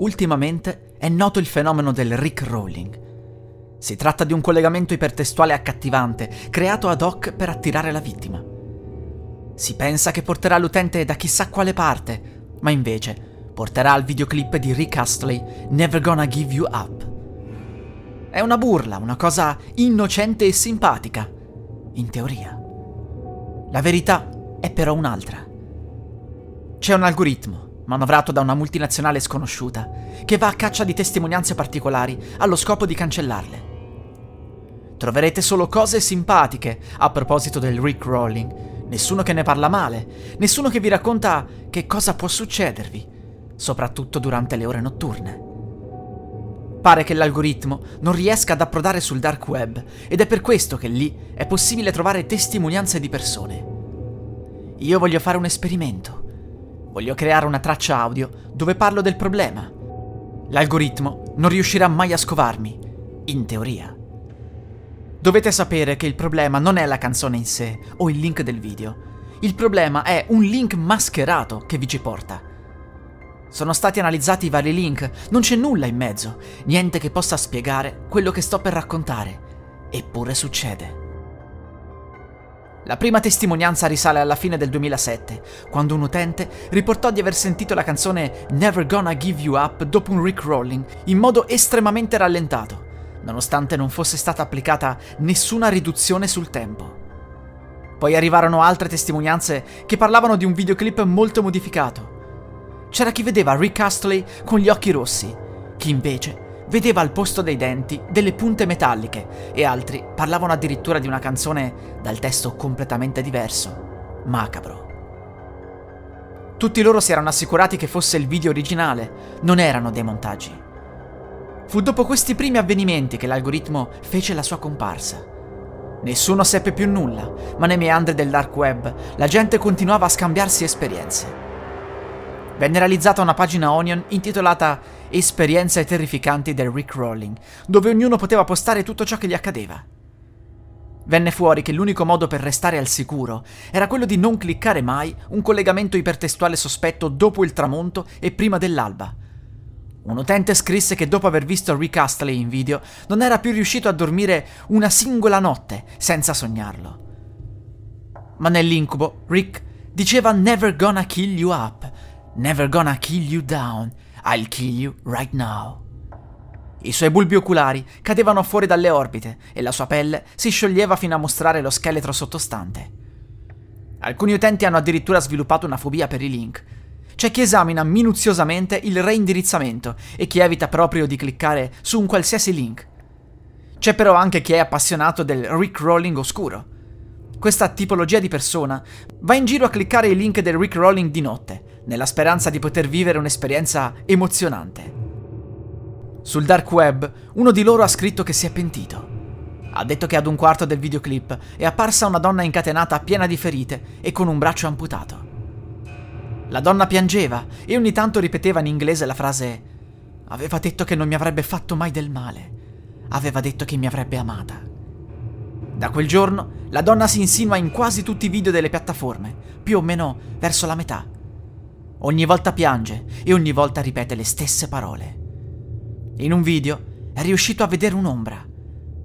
Ultimamente è noto il fenomeno del Rick Rolling. Si tratta di un collegamento ipertestuale accattivante, creato ad hoc per attirare la vittima. Si pensa che porterà l'utente da chissà quale parte, ma invece porterà al videoclip di Rick Astley Never Gonna Give You Up. È una burla, una cosa innocente e simpatica, in teoria. La verità è però un'altra. C'è un algoritmo manovrato da una multinazionale sconosciuta, che va a caccia di testimonianze particolari allo scopo di cancellarle. Troverete solo cose simpatiche a proposito del Rick Rolling, nessuno che ne parla male, nessuno che vi racconta che cosa può succedervi, soprattutto durante le ore notturne. Pare che l'algoritmo non riesca ad approdare sul dark web ed è per questo che lì è possibile trovare testimonianze di persone. Io voglio fare un esperimento Voglio creare una traccia audio dove parlo del problema. L'algoritmo non riuscirà mai a scovarmi, in teoria. Dovete sapere che il problema non è la canzone in sé o il link del video. Il problema è un link mascherato che vi ci porta. Sono stati analizzati i vari link, non c'è nulla in mezzo, niente che possa spiegare quello che sto per raccontare. Eppure succede. La prima testimonianza risale alla fine del 2007, quando un utente riportò di aver sentito la canzone Never Gonna Give You Up dopo un Rick Rolling in modo estremamente rallentato, nonostante non fosse stata applicata nessuna riduzione sul tempo. Poi arrivarono altre testimonianze che parlavano di un videoclip molto modificato. C'era chi vedeva Rick Astley con gli occhi rossi, chi invece vedeva al posto dei denti delle punte metalliche e altri parlavano addirittura di una canzone dal testo completamente diverso, macabro. Tutti loro si erano assicurati che fosse il video originale, non erano dei montaggi. Fu dopo questi primi avvenimenti che l'algoritmo fece la sua comparsa. Nessuno seppe più nulla, ma nei meandri del dark web la gente continuava a scambiarsi esperienze. Venne realizzata una pagina Onion intitolata Esperienze terrificanti del Rick Rolling, dove ognuno poteva postare tutto ciò che gli accadeva. Venne fuori che l'unico modo per restare al sicuro era quello di non cliccare mai un collegamento ipertestuale sospetto dopo il tramonto e prima dell'alba. Un utente scrisse che dopo aver visto Rick Astley in video non era più riuscito a dormire una singola notte senza sognarlo. Ma nell'incubo Rick diceva Never gonna kill you up Never gonna kill you down, I'll kill you right now. I suoi bulbi oculari cadevano fuori dalle orbite e la sua pelle si scioglieva fino a mostrare lo scheletro sottostante. Alcuni utenti hanno addirittura sviluppato una fobia per i link. C'è chi esamina minuziosamente il reindirizzamento e chi evita proprio di cliccare su un qualsiasi link. C'è però anche chi è appassionato del rickrolling oscuro. Questa tipologia di persona va in giro a cliccare i link del rickrolling di notte, nella speranza di poter vivere un'esperienza emozionante. Sul dark web uno di loro ha scritto che si è pentito. Ha detto che ad un quarto del videoclip è apparsa una donna incatenata piena di ferite e con un braccio amputato. La donna piangeva e ogni tanto ripeteva in inglese la frase Aveva detto che non mi avrebbe fatto mai del male. Aveva detto che mi avrebbe amata. Da quel giorno la donna si insinua in quasi tutti i video delle piattaforme, più o meno verso la metà. Ogni volta piange e ogni volta ripete le stesse parole. In un video è riuscito a vedere un'ombra.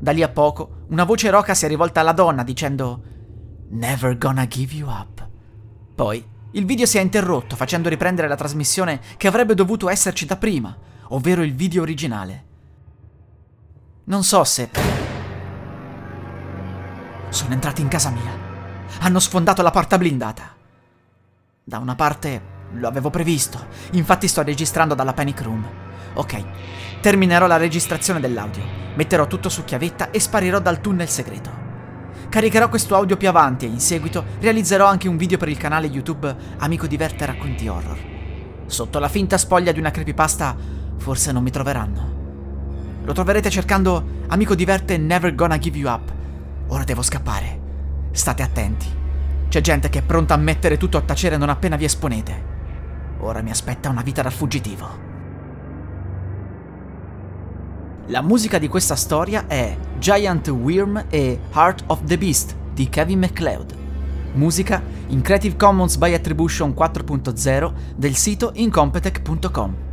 Da lì a poco una voce roca si è rivolta alla donna dicendo Never gonna give you up. Poi il video si è interrotto facendo riprendere la trasmissione che avrebbe dovuto esserci da prima, ovvero il video originale. Non so se... Sono entrati in casa mia. Hanno sfondato la porta blindata. Da una parte lo avevo previsto, infatti sto registrando dalla Panic Room. Ok, terminerò la registrazione dell'audio, metterò tutto su chiavetta e sparirò dal tunnel segreto. Caricherò questo audio più avanti e in seguito realizzerò anche un video per il canale YouTube Amico Diverte Racconti Horror. Sotto la finta spoglia di una creepypasta forse non mi troveranno. Lo troverete cercando Amico diverte Never Gonna Give You Up. Ora devo scappare. State attenti. C'è gente che è pronta a mettere tutto a tacere non appena vi esponete. Ora mi aspetta una vita da fuggitivo. La musica di questa storia è Giant Worm e Heart of the Beast di Kevin MacLeod. Musica in Creative Commons by Attribution 4.0 del sito incompetech.com.